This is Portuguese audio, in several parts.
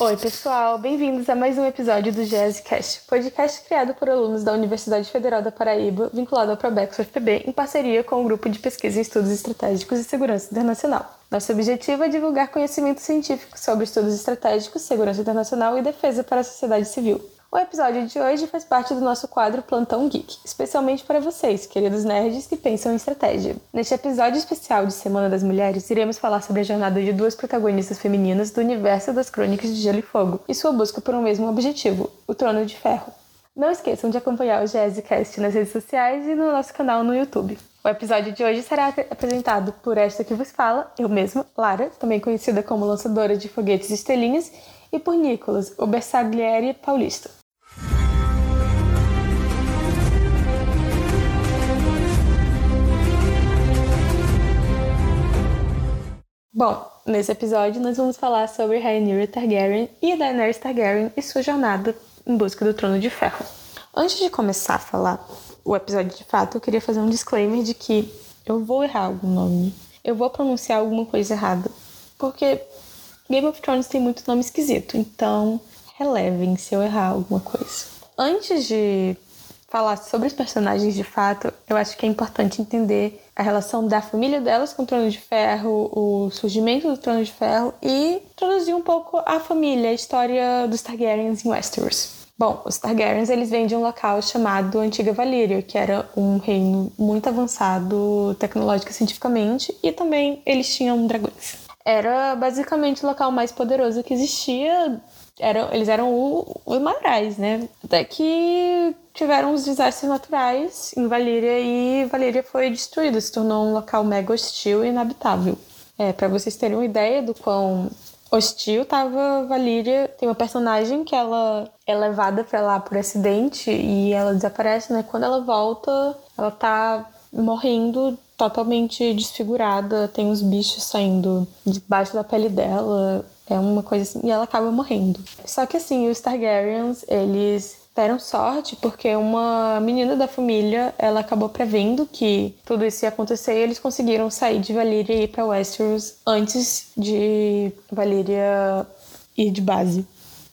Oi, pessoal, bem-vindos a mais um episódio do Jazzcast, podcast criado por alunos da Universidade Federal da Paraíba, vinculado ao Probex UFPB, em parceria com o Grupo de Pesquisa em Estudos Estratégicos e Segurança Internacional. Nosso objetivo é divulgar conhecimento científico sobre estudos estratégicos, segurança internacional e defesa para a sociedade civil. O episódio de hoje faz parte do nosso quadro Plantão Geek, especialmente para vocês, queridos nerds que pensam em estratégia. Neste episódio especial de Semana das Mulheres, iremos falar sobre a jornada de duas protagonistas femininas do universo das Crônicas de Gelo e Fogo e sua busca por um mesmo objetivo, o Trono de Ferro. Não esqueçam de acompanhar o Jazzcast nas redes sociais e no nosso canal no YouTube. O episódio de hoje será apresentado por esta que vos fala, eu mesma, Lara, também conhecida como lançadora de foguetes e estrelinhas, e por Nicolas, o Bersaglieri paulista. Bom, nesse episódio nós vamos falar sobre Rhaenyra Targaryen e Daenerys Targaryen e sua jornada em busca do Trono de Ferro. Antes de começar a falar o episódio de fato, eu queria fazer um disclaimer de que eu vou errar algum nome, eu vou pronunciar alguma coisa errada, porque Game of Thrones tem muito nome esquisito, então relevem se eu errar alguma coisa. Antes de falar sobre os personagens de fato, eu acho que é importante entender a relação da família delas com o Trono de Ferro, o surgimento do Trono de Ferro e introduzir um pouco a família, a história dos Targaryens em Westeros. Bom, os Targaryens eles vêm de um local chamado Antiga Valyria, que era um reino muito avançado tecnológico e cientificamente, e também eles tinham dragões. Era basicamente o local mais poderoso que existia eram, eles eram os Marais, né? Até que tiveram os desastres naturais em Valíria e Valíria foi destruída, se tornou um local mega hostil e inabitável. É, para vocês terem uma ideia do quão hostil tava Valíria, tem uma personagem que ela é levada para lá por acidente e ela desaparece, né? Quando ela volta, ela tá morrendo totalmente desfigurada, tem os bichos saindo debaixo da pele dela. É uma coisa assim, e ela acaba morrendo. Só que assim, os Targaryens, eles deram sorte porque uma menina da família, ela acabou prevendo que tudo isso ia acontecer e eles conseguiram sair de Valyria e ir para Westeros antes de Valyria ir de base.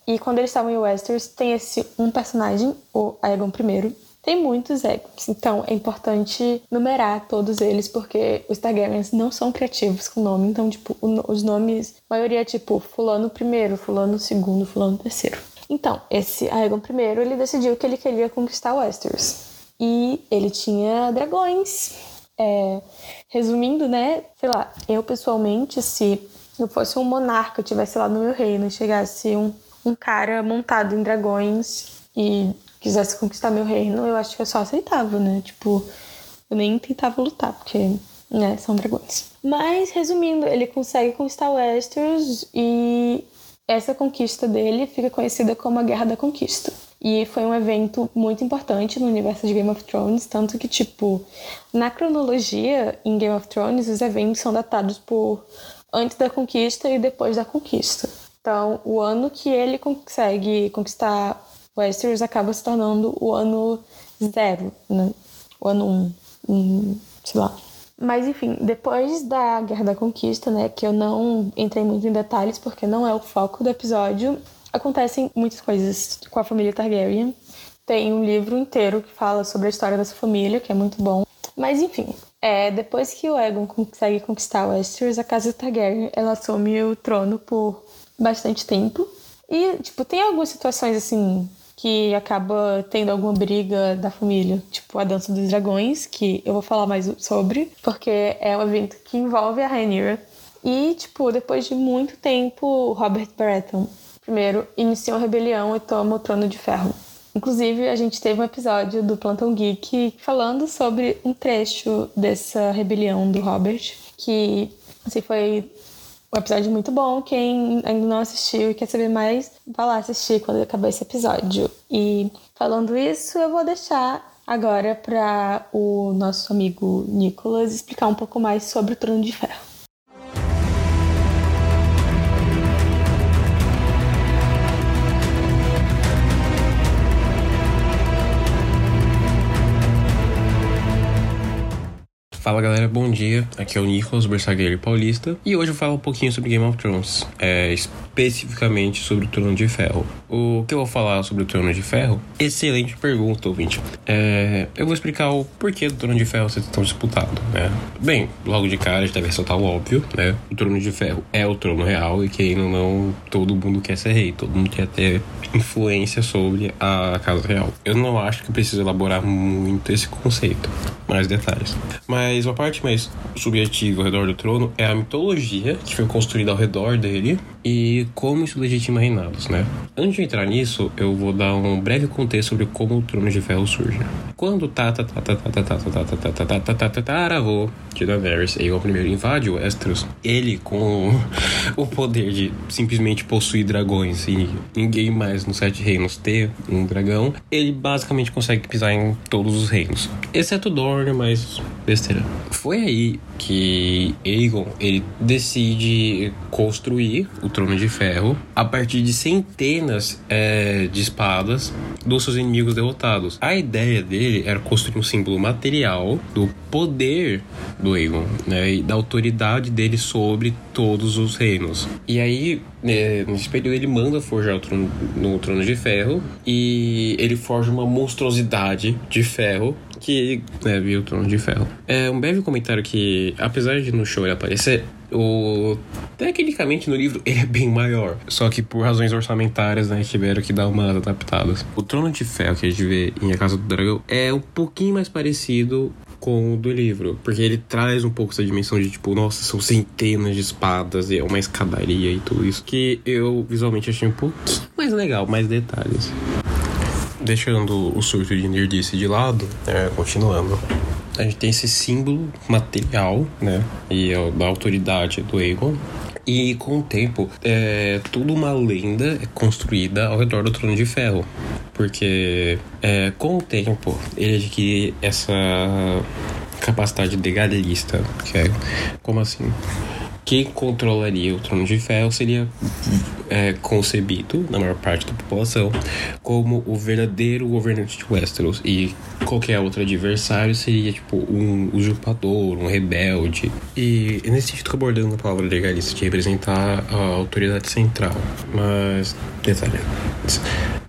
E quando eles estavam em Westeros, tem esse um personagem, o Aegon I, tem muitos egos, então é importante numerar todos eles, porque os Targaryens não são criativos com nome, então, tipo, os nomes, a maioria é tipo fulano primeiro, fulano segundo, fulano terceiro. Então, esse Aegon I, ele decidiu que ele queria conquistar Westeros. E ele tinha dragões. É, resumindo, né, sei lá, eu pessoalmente, se eu fosse um monarca, eu tivesse lá no meu reino, chegasse um, um cara montado em dragões e quisesse conquistar meu reino, eu acho que eu só aceitava, né? Tipo, eu nem tentava lutar, porque, né, são dragões. Mas, resumindo, ele consegue conquistar Westeros e essa conquista dele fica conhecida como a Guerra da Conquista. E foi um evento muito importante no universo de Game of Thrones, tanto que, tipo, na cronologia em Game of Thrones, os eventos são datados por antes da conquista e depois da conquista. Então, o ano que ele consegue conquistar Westeros acaba se tornando o ano zero, né? O ano um, um, sei lá. Mas enfim, depois da Guerra da Conquista, né, que eu não entrei muito em detalhes porque não é o foco do episódio, acontecem muitas coisas com a família Targaryen. Tem um livro inteiro que fala sobre a história dessa família, que é muito bom. Mas enfim, é, depois que o Aegon consegue conquistar Westeros, a casa Targaryen ela assume o trono por bastante tempo. E, tipo, tem algumas situações assim que acaba tendo alguma briga da família, tipo a Dança dos Dragões, que eu vou falar mais sobre, porque é um evento que envolve a Rhaenyra. E, tipo, depois de muito tempo, Robert Baratheon, primeiro, inicia uma rebelião e toma o Trono de Ferro. Inclusive, a gente teve um episódio do Plantão Geek falando sobre um trecho dessa rebelião do Robert, que assim, foi um episódio muito bom. Quem ainda não assistiu e quer saber mais, vá lá assistir quando acabar esse episódio. E falando isso, eu vou deixar agora para o nosso amigo Nicolas explicar um pouco mais sobre o Trono de Ferro. Fala galera, bom dia. Aqui é o Nicolas Bersagueiro Paulista e hoje eu falo um pouquinho sobre Game of Thrones, é, especificamente sobre o Trono de Ferro. O que eu vou falar sobre o Trono de Ferro? Excelente pergunta, ouvinte. É, eu vou explicar o porquê do Trono de Ferro ser tão disputado, né? Bem, logo de cara a gente deve ressaltar o óbvio, né? O Trono de Ferro é o trono real e quem não, não todo mundo quer ser rei, todo mundo quer ter influência sobre a Casa Real. Eu não acho que precisa elaborar muito esse conceito, mais detalhes. Mas uma parte mais subjetiva ao redor do trono é a mitologia que foi construída ao redor dele e como isso legitima reinados, né? Antes de entrar nisso, eu vou dar um breve contexto sobre como o Trono de Ferro surge. Quando tataravô de Daenerys Aegon I invade Westeros, ele com o poder de simplesmente possuir dragões ninguém mais nos Sete Reinos ter um dragão, ele basicamente consegue pisar em todos os reinos, exceto Dorne, mas besteira. Foi aí que Aegon ele decide construir o Trono de Ferro a partir de centenas é, de espadas dos seus inimigos derrotados. A ideia dele era construir um símbolo material do poder do Aegon, né, e da autoridade dele sobre todos os reinos. E aí, né, nesse período, ele manda forjar o trono, no Trono de Ferro e ele forja uma monstruosidade de ferro que né, viu o Trono de Ferro. É um breve comentário que, apesar de no show ele aparecer, o... Tecnicamente no livro ele é bem maior, só que por razões orçamentárias, né, tiveram que dar umas adaptadas. O Trono de Ferro que a gente vê em A Casa do Dragão é um pouquinho mais parecido com o do livro, porque ele traz um pouco essa dimensão de tipo, nossa, são centenas de espadas e é uma escadaria e tudo isso, que eu visualmente achei um pouquinho mais legal, mais detalhes. Deixando o surto de nerdice de lado, é, continuando. A gente tem esse símbolo material, né? E a, da autoridade do Aegon. E com o tempo, é, toda uma lenda é construída ao redor do Trono de Ferro. Porque é, com o tempo, ele adquire essa capacidade legalista. Que é, como assim? quem controlaria o trono de ferro seria é, concebido, na maior parte da população, como o verdadeiro governante de Westeros. E qualquer outro adversário seria, tipo, um usurpador, um rebelde. E nesse sentido, tô abordando a palavra legalista de representar a autoridade central. Mas, detalhe.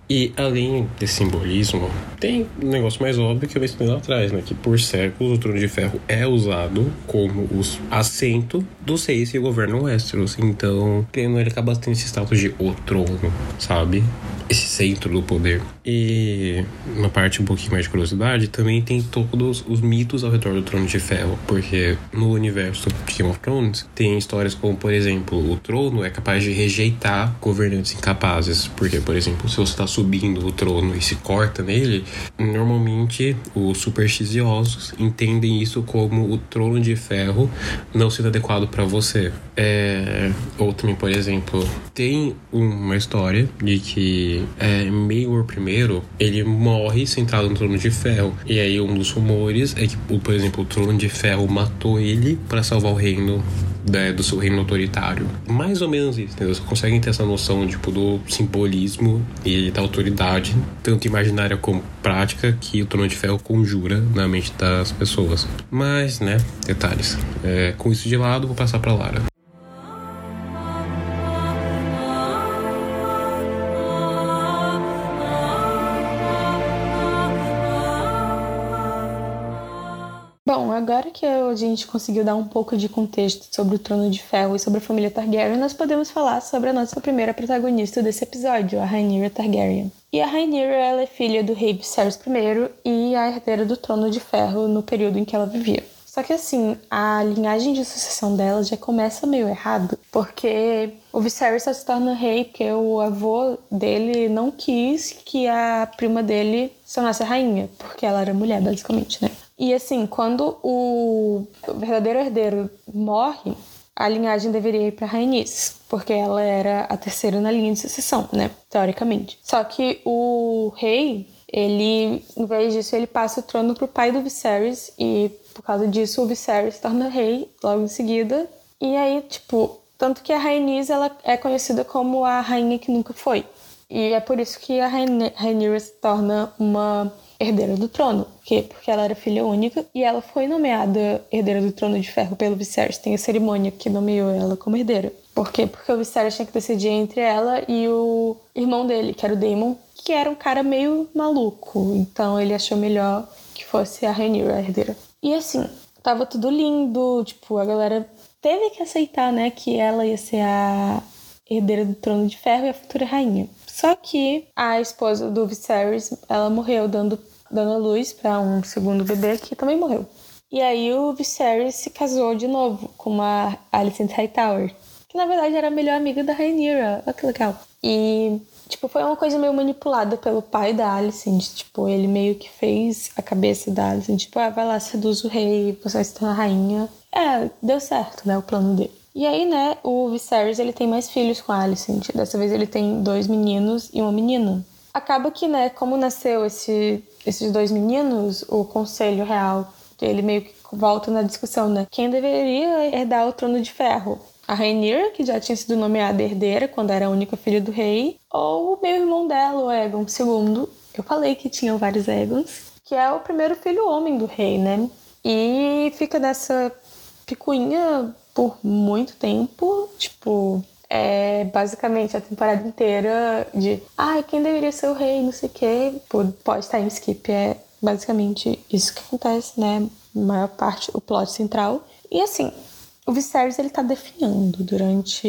E além desse simbolismo, tem um negócio mais óbvio que eu mencionei lá atrás, né? Que por séculos o Trono de Ferro é usado como o assento dos reis que governam Westeros. Então, tendo ele acaba tendo esse status de o trono, sabe? Esse centro do poder. E uma parte um pouquinho mais de curiosidade, também tem todos os mitos ao redor do Trono de Ferro. Porque no universo de Game of Thrones tem histórias como, por exemplo, o trono é capaz de rejeitar governantes incapazes. Porque, por exemplo, se você está subindo o trono e se corta nele, normalmente os supersticiosos entendem isso como o trono de ferro não sendo adequado para você. É, ou também, por exemplo, tem uma história de que é, Maegor I, ele morre sentado no trono de ferro. E aí um dos rumores é que, por exemplo, o trono de ferro matou ele para salvar o reino né, do seu reino autoritário. Mais ou menos isso, entendeu? Você consegue ter essa noção tipo, do simbolismo e da autoridade, tanto imaginária como prática, que o Trono de Ferro conjura na mente das pessoas. Mas, né, detalhes. É, com isso de lado, vou passar para Lara. Bom, agora que a gente conseguiu dar um pouco de contexto sobre o Trono de Ferro e sobre a família Targaryen, nós podemos falar sobre a nossa primeira protagonista desse episódio, a Rhaenyra Targaryen. E a Rhaenyra ela é filha do rei Viserys I e a herdeira do Trono de Ferro no período em que ela vivia. Só que assim, a linhagem de sucessão dela já começa meio errado, porque o Viserys só se torna rei porque o avô dele não quis que a prima dele se tornasse rainha, porque ela era mulher, basicamente, né? E assim, quando o verdadeiro herdeiro morre, a linhagem deveria ir para Rhaenys, porque ela era a terceira na linha de sucessão, né, teoricamente. Só que o rei, ele, em vez disso, ele passa o trono pro pai do Viserys e por causa disso o Viserys se torna rei logo em seguida. E aí, tipo, tanto que a Rhaenys ela é conhecida como a rainha que nunca foi. E é por isso que a Rhaenyra se torna uma herdeira do trono. Por quê? Porque ela era filha única e ela foi nomeada herdeira do trono de ferro pelo Viserys. Tem a cerimônia que nomeou ela como herdeira. Por quê? Porque o Viserys tinha que decidir entre ela e o irmão dele, que era o Daemon, que era um cara meio maluco. Então ele achou melhor que fosse a Rhaenyra, a herdeira. E assim, tava tudo lindo, tipo, a galera teve que aceitar, né, que ela ia ser a herdeira do trono de ferro e a futura rainha. Só que a esposa do Viserys, ela morreu dando, dando a luz para um segundo bebê que também morreu. E aí o Viserys se casou de novo com uma Alicent Hightower, que na verdade era a melhor amiga da Rhaenyra. Olha que legal. E Tipo, foi uma coisa meio manipulada pelo pai da Alicent. Tipo, ele meio que fez a cabeça da Alicent. Tipo, ah, vai lá, seduz o rei, você vai se tornar rainha. É, deu certo, né, o plano dele. E aí, né, o Viserys, ele tem mais filhos com a Alicent. Dessa vez ele tem dois meninos e uma menina. Acaba que, né, como nasceu esse, esses dois meninos, o Conselho Real, ele meio que volta na discussão, né? Quem deveria herdar o trono de ferro? a Rainier, que já tinha sido nomeada herdeira quando era a única filha do rei, ou o meu irmão dela, o Egon II. Eu falei que tinham vários Egons, que é o primeiro filho homem do rei, né? E fica nessa picuinha por muito tempo, tipo, é basicamente a temporada inteira de ai, ah, quem deveria ser o rei, não sei o quê, por pós-time skip. É basicamente isso que acontece, né? Maior parte, o plot central. E assim, o Viserys ele tá definhando durante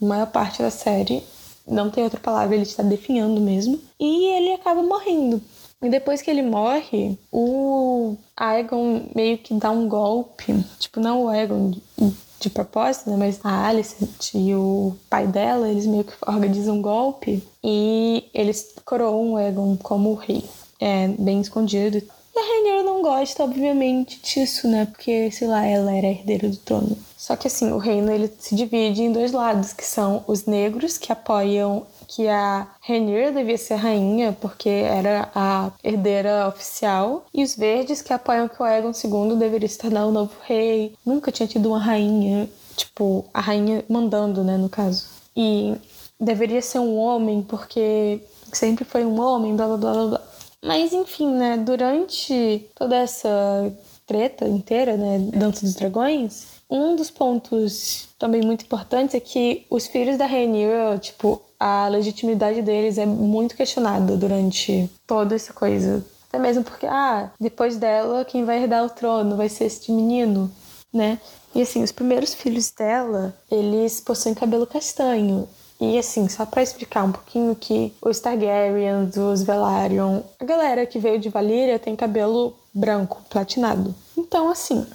a maior parte da série. Não tem outra palavra, ele está definhando mesmo. E ele acaba morrendo. E depois que ele morre, o Aegon meio que dá um golpe. Tipo, não o Aegon de propósito, né? Mas a Alicent e o pai dela, eles meio que organizam um golpe. E eles coroam o Aegon como rei. É, bem escondido. E a Rainha não gosta, obviamente, disso, né? Porque, sei lá, ela era herdeira do trono. Só que assim, o reino ele se divide em dois lados, que são os negros que apoiam que a Rhaenyra devia ser rainha porque era a herdeira oficial e os verdes que apoiam que o Aegon II deveria se tornar o novo rei. Nunca tinha tido uma rainha, tipo, a rainha mandando, né, no caso. E deveria ser um homem porque sempre foi um homem, blá blá blá blá. Mas enfim, né, durante toda essa treta inteira, né, Dança dos Dragões, um dos pontos também muito importantes é que os filhos da Rhaenyra, tipo, a legitimidade deles é muito questionada durante toda essa coisa. Até mesmo porque, ah, depois dela, quem vai herdar o trono vai ser este menino, né? E assim, os primeiros filhos dela, eles possuem cabelo castanho. E assim, só para explicar um pouquinho que os Targaryens, os Velaryon, a galera que veio de Valyria tem cabelo branco, platinado. Então, assim,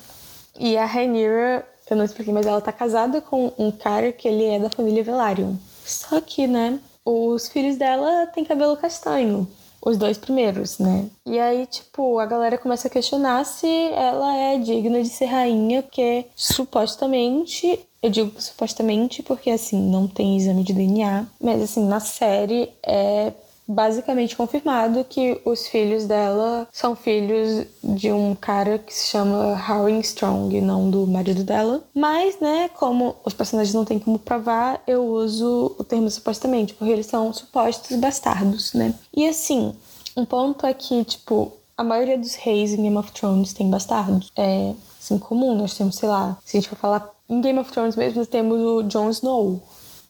e a Rhaenyra, eu não expliquei, mas ela tá casada com um cara que ele é da família Velaryon. Só que, né, os filhos dela têm cabelo castanho. Os dois primeiros, né? E aí, tipo, a galera começa a questionar se ela é digna de ser rainha, porque supostamente eu digo supostamente porque, assim, não tem exame de DNA, mas, assim, na série é basicamente confirmado que os filhos dela são filhos de um cara que se chama Harry Strong, não do marido dela. Mas, né, como os personagens não têm como provar, eu uso o termo supostamente, porque eles são supostos bastardos, né? E assim, um ponto é que, tipo, a maioria dos reis em Game of Thrones tem bastardos. É assim comum, nós temos, sei lá, se a gente for falar em Game of Thrones mesmo, nós temos o Jon Snow,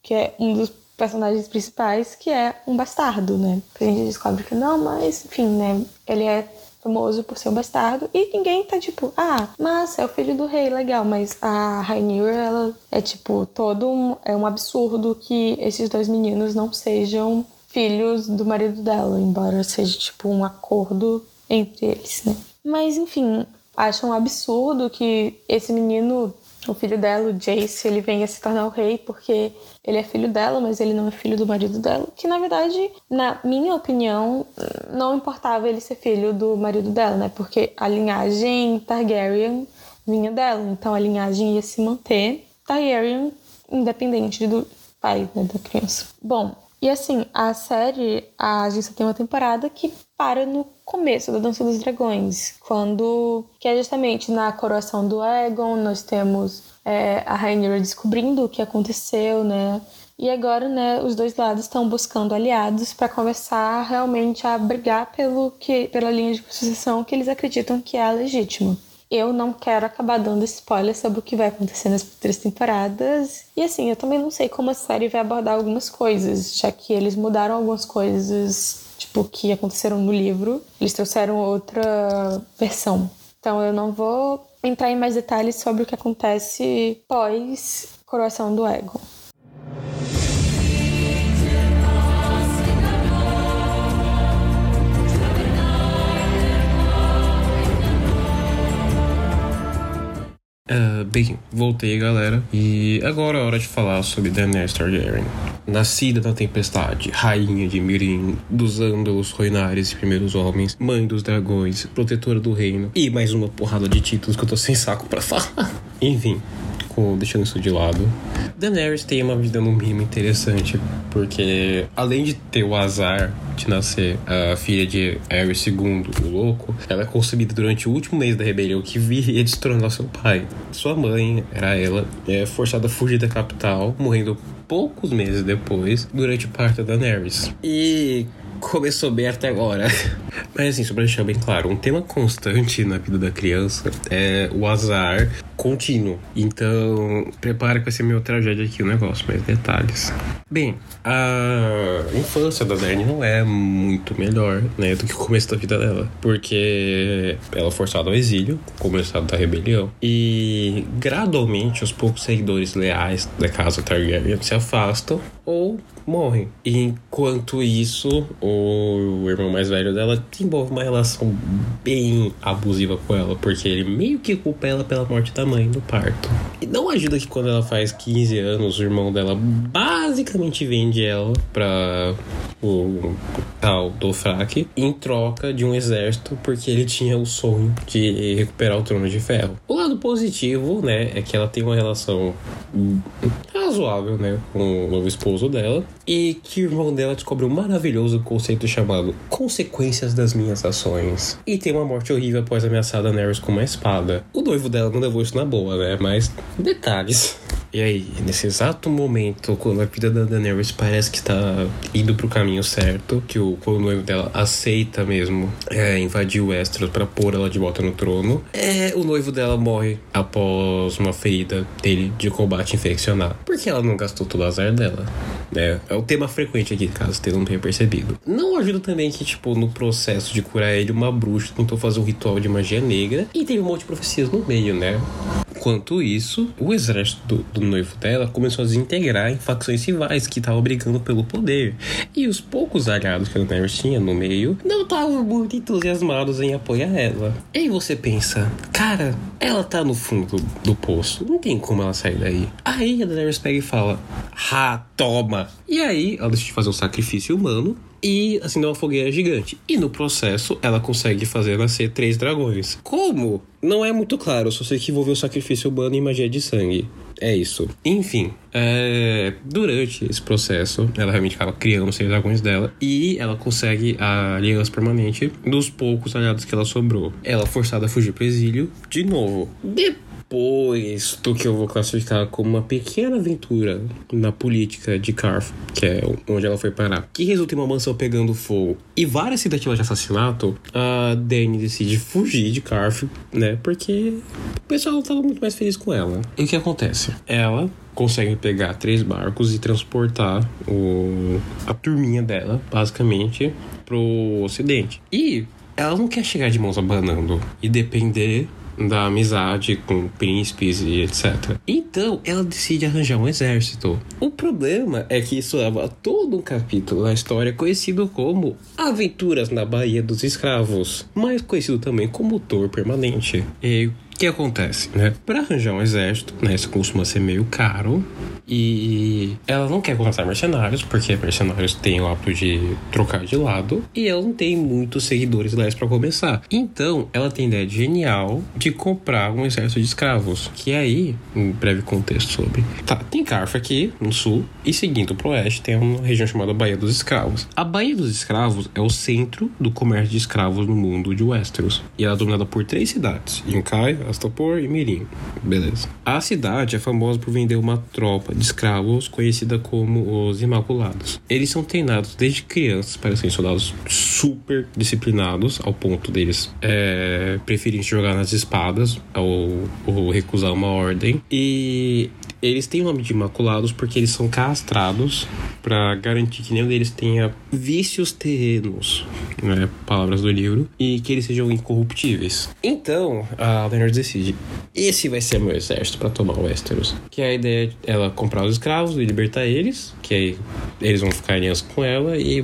que é um dos personagens principais, que é um bastardo, né? A gente descobre que não, mas enfim, né? Ele é famoso por ser um bastardo e ninguém tá tipo, ah, massa, é o filho do rei, legal, mas a Rhaenyra, ela é tipo todo um, é um absurdo que esses dois meninos não sejam filhos do marido dela, embora seja tipo um acordo entre eles, né? Mas enfim, acho um absurdo que esse menino o filho dela, o Jace, ele venha se tornar o rei porque ele é filho dela, mas ele não é filho do marido dela. Que na verdade, na minha opinião, não importava ele ser filho do marido dela, né? Porque a linhagem Targaryen vinha dela, então a linhagem ia se manter Targaryen independente do pai né, da criança. Bom, e assim, a série, a gente tem uma temporada que para no começo da Dança dos Dragões, quando que é justamente na coroação do Aegon, nós temos é, a Rhaenyra descobrindo o que aconteceu, né? E agora, né, os dois lados estão buscando aliados para começar realmente a brigar pelo que, pela linha de sucessão que eles acreditam que é legítima. Eu não quero acabar dando spoiler sobre o que vai acontecer nas três temporadas. E assim, eu também não sei como a série vai abordar algumas coisas, já que eles mudaram algumas coisas, tipo, que aconteceram no livro. Eles trouxeram outra versão. Então eu não vou entrar em mais detalhes sobre o que acontece pós Coroação do Ego. Bem, voltei galera, e agora é hora de falar sobre Daenerys Targaryen. Nascida da tempestade, rainha de Mirim, dos Andals, Roinares e Primeiros Homens, mãe dos dragões, protetora do reino, e mais uma porrada de títulos que eu tô sem saco para falar. Enfim, com, deixando isso de lado. Daenerys tem uma vida no mínimo interessante, porque além de ter o azar de nascer a filha de Aerys II, o louco, ela é concebida durante o último mês da rebelião que viria destronar seu pai. Sua mãe, era ela, é forçada a fugir da capital, morrendo poucos meses depois, durante o parto da Daenerys. E começou bem até agora. Mas assim, só pra deixar bem claro, um tema constante na vida da criança é o azar contínuo. Então, prepara que vai ser meio tragédia aqui o negócio, mais detalhes. Bem, a infância da Dani não é muito melhor, né, do que o começo da vida dela. Porque ela é forçada ao exílio, começado da rebelião. E gradualmente, os poucos seguidores leais da casa Targaryen se afastam ou morrem. Enquanto isso, o irmão mais velho dela desenvolve uma relação bem abusiva com ela, porque ele meio que culpa ela pela morte da mãe no parto. E não ajuda que quando ela faz 15 anos, o irmão dela basicamente vende ela pra o tal Dofrak em troca de um exército, porque ele tinha o sonho de recuperar o trono de ferro. O lado positivo, né, é que ela tem uma relação razoável, né, com o novo esposo dela, e que o irmão dela descobre um maravilhoso conceito chamado consequências das minhas ações. E tem uma morte horrível após ameaçar Daenerys com uma espada. O noivo dela não levou isso na boa, né, mas detalhes. E aí, nesse exato momento, quando a vida da Daenerys parece que está indo pro caminho certo, que o, noivo dela aceita mesmo é, invadir o Westeros para pôr ela de volta no trono, é, o noivo dela morre após uma ferida dele de combate infeccionado. Porque ela não gastou todo o azar dela. Né? É o tema frequente aqui, caso você não tenha percebido. Não ajuda também que, tipo, no processo de curar ele, uma bruxa tentou fazer um ritual de magia negra e teve um monte de profecias no meio, né? Enquanto isso, o exército do, do, noivo dela começou a desintegrar em facções rivais que estavam brigando pelo poder. E os poucos aliados que a Daenerys tinha no meio não estavam muito entusiasmados em apoiar ela. E aí você pensa, cara, ela tá no fundo do, do poço, não tem como ela sair daí. Aí a Daenerys pega e fala, ha, toma. E aí ela decide fazer um sacrifício humano e acender uma fogueira gigante. E no processo, ela consegue fazer nascer três dragões. Como? Não é muito claro, só sei que envolveu sacrifício humano e magia de sangue. É isso. Enfim, é... durante esse processo, ela realmente acaba criando os seis dragões dela e ela consegue a aliança permanente dos poucos aliados que ela sobrou. Ela é forçada a fugir pro exílio de novo. Depois depois do que eu vou classificar como uma pequena aventura na política de Carf, que é onde ela foi parar, que resulta em uma mansão pegando fogo e várias tentativas de assassinato, a Dany decide fugir de Carf, né? Porque o pessoal estava muito mais feliz com ela. E o que acontece? Ela consegue pegar três barcos e transportar o, a turminha dela, basicamente, pro ocidente. E ela não quer chegar de mãos abanando e depender da amizade com príncipes e etc. Então ela decide arranjar um exército. O problema é que isso leva a todo um capítulo na história conhecido como Aventuras na Baía dos Escravos, mais conhecido também como Tor Permanente. E que acontece, né? Para arranjar um exército, né? Isso costuma ser meio caro. E ela não quer contratar mercenários, porque mercenários têm o hábito de trocar de lado. E ela não tem muitos seguidores leais para começar. Então, ela tem a ideia genial de comprar um exército de escravos. Que aí, um breve contexto sobre. Tá, tem Carfa aqui, no sul. E seguindo pro oeste, tem uma região chamada Baía dos Escravos. A Baía dos Escravos é o centro do comércio de escravos no mundo de Westeros. E ela é dominada por três cidades: Yunkai, Astapor e Mirim. Beleza. A cidade é famosa por vender uma tropa de escravos conhecida como os Imaculados. Eles são treinados desde crianças para serem soldados super disciplinados, ao ponto deles é, preferirem jogar nas espadas ou, ou recusar uma ordem. E eles têm o nome de Imaculados porque eles são castrados para garantir que nenhum deles tenha vícios terrenos, né, palavras do livro, e que eles sejam incorruptíveis. Então, a Daenerys decide: esse vai ser meu exército para tomar o Westeros. Que a ideia é ela comprar os escravos e libertar eles, que aí eles vão ficar aliança com ela e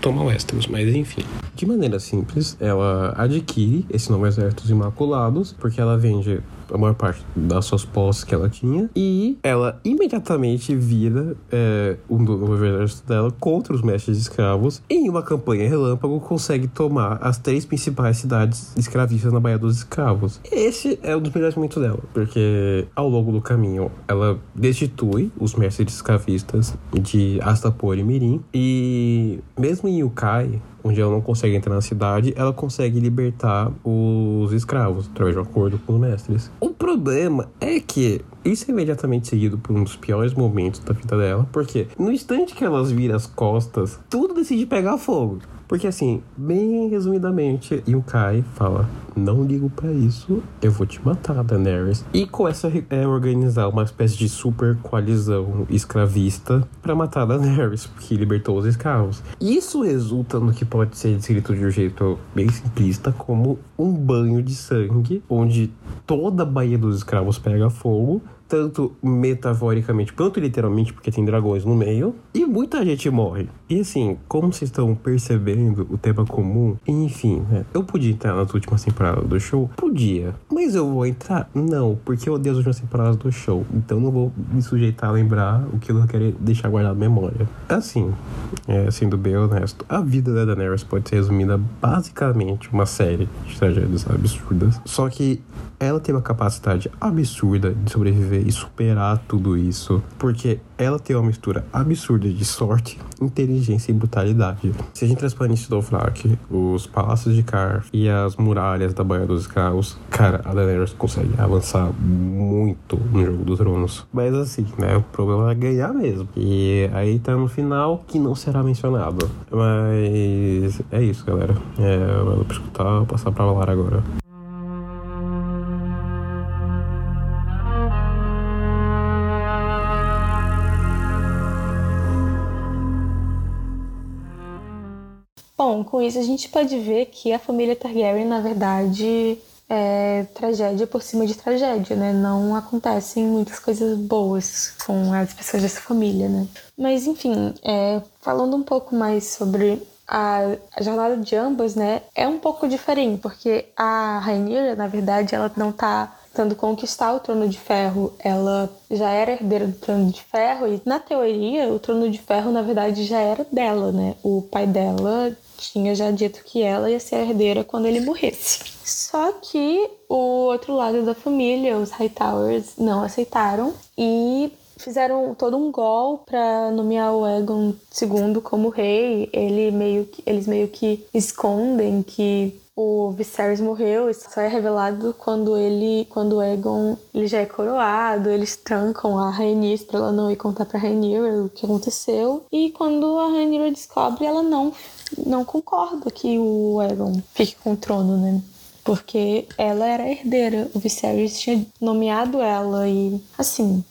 tomar Westeros, mas enfim. De maneira simples, ela adquire esse novo exército Imaculados, porque ela vende a maior parte das suas posses que ela tinha. E ela imediatamente vira é, um novo exército dela contra os mestres de escravos. E em uma campanha relâmpago consegue tomar as três principais cidades escravistas na Baía dos Escravos. Esse é um dos melhores momentos dela, porque ao longo do caminho ela destitui os mestres escravistas de Astapor e Mirim. E mesmo em Yukai, onde ela não consegue entrar na cidade, ela consegue libertar os escravos através de um acordo com os mestres. O problema é que isso é imediatamente seguido por um dos piores momentos da vida dela, porque no instante que elas viram as costas, tudo decide pegar fogo. Porque assim, bem resumidamente, Yukai fala: Não ligo para isso, eu vou te matar, Daenerys. E começa a é, organizar uma espécie de super coalizão escravista para matar Daenerys, porque libertou os escravos. Isso resulta no que pode ser descrito de um jeito bem simplista como um banho de sangue, onde toda a Baía dos Escravos pega fogo tanto metaforicamente quanto literalmente, porque tem dragões no meio, e muita gente morre. E assim, como vocês estão percebendo o tema comum, enfim, né? eu podia entrar nas últimas temporadas do show? Podia. Mas eu vou entrar? Não, porque eu odeio as últimas temporadas do show. Então não vou me sujeitar a lembrar o que eu quero deixar guardado na memória. Assim, é, sendo bem honesto, a vida da Daenerys pode ser resumida basicamente uma série de tragédias absurdas. Só que ela tem uma capacidade absurda de sobreviver e superar tudo isso, porque ela tem uma mistura absurda de sorte, inteligência e brutalidade. Se a gente transpõe isso do Dothraki, os palácios de Car e as muralhas da Baía dos Escravos, cara, a Daenerys consegue avançar muito no Jogo dos Tronos. Mas assim, né, o problema é ganhar mesmo. E aí tá no final que não será mencionado. Mas é isso, galera. É, eu vou escutar, vou passar pra falar agora. Com isso a gente pode ver que a família Targaryen, na verdade, é tragédia por cima de tragédia, né? Não acontecem muitas coisas boas com as pessoas dessa família, né? Mas, enfim, é, falando um pouco mais sobre a, a, jornada de ambas, né, é um pouco diferente, porque a Rainha, na verdade, ela não tá tentando conquistar o Trono de Ferro, ela já era herdeira do Trono de Ferro e na teoria o Trono de Ferro na verdade já era dela, né? O pai dela tinha já dito que ela ia ser herdeira quando ele morresse. Só que o outro lado da família, os Hightowers, não aceitaram e fizeram todo um gol para nomear o Egon II como rei. Ele meio que, eles meio que escondem que o Viserys morreu, isso só é revelado quando ele, quando o Aegon ele já é coroado, eles trancam a Rhaenys para ela não ir contar para Rhaenyra o que aconteceu, e quando a Rhaenyra descobre, ela não não concorda que o Aegon fique com o trono, né? Porque ela era herdeira, o Viserys tinha nomeado ela e assim,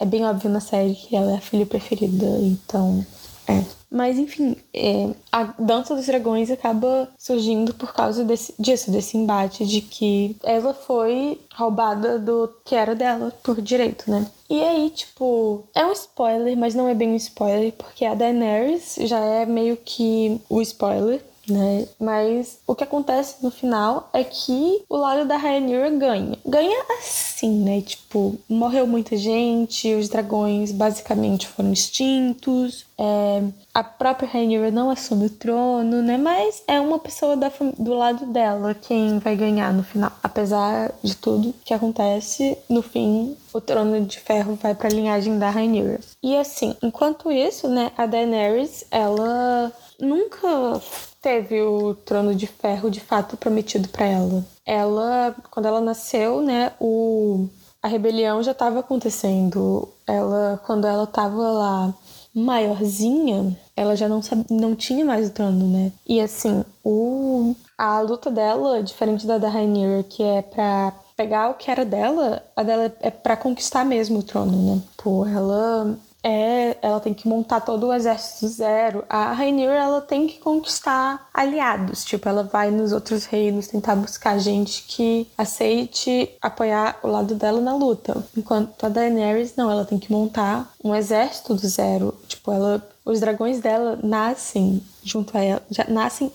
é bem óbvio na série que ela é a filha preferida, então é. Mas enfim, é, a Dança dos Dragões acaba surgindo por causa desse, disso, desse embate de que ela foi roubada do que era dela por direito, né? E aí, tipo, é um spoiler, mas não é bem um spoiler, porque a Daenerys já é meio que o spoiler né? Mas o que acontece no final é que o lado da Rhaenyra ganha. Ganha assim, né? Tipo, morreu muita gente, os dragões basicamente foram extintos, é, a própria Rhaenyra não assume o trono, né? Mas é uma pessoa da, do lado dela quem vai ganhar no final. Apesar de tudo que acontece, no fim, o trono de ferro vai para a linhagem da Rhaenyra. E assim, enquanto isso, né, a Daenerys, ela nunca teve o trono de ferro de fato prometido para ela. Ela, quando ela nasceu, né, o a rebelião já estava acontecendo. Ela, quando ela estava lá maiorzinha, ela já não sabe, não tinha mais o trono, né? E assim, o a luta dela, diferente da da Rainier, que é para pegar o que era dela, a dela é para conquistar mesmo o trono, né? Pô, ela é, ela tem que montar todo o exército zero. A Rainier, ela tem que conquistar aliados. Tipo, ela vai nos outros reinos tentar buscar gente que aceite apoiar o lado dela na luta. Enquanto a Daenerys, não, ela tem que montar um exército do zero. Tipo, ela, os dragões dela nascem junto a ela, já nascem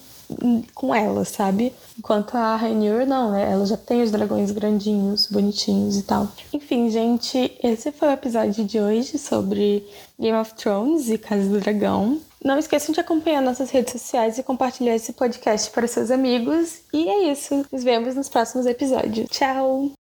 com ela, sabe? Enquanto a Rainier, não, né? Ela já tem os dragões grandinhos, bonitinhos e tal. Enfim, gente, esse foi o episódio de hoje sobre Game of Thrones e Casa do Dragão. Não esqueçam de acompanhar nossas redes sociais e compartilhar esse podcast para seus amigos. E é isso. Nos vemos nos próximos episódios. Tchau!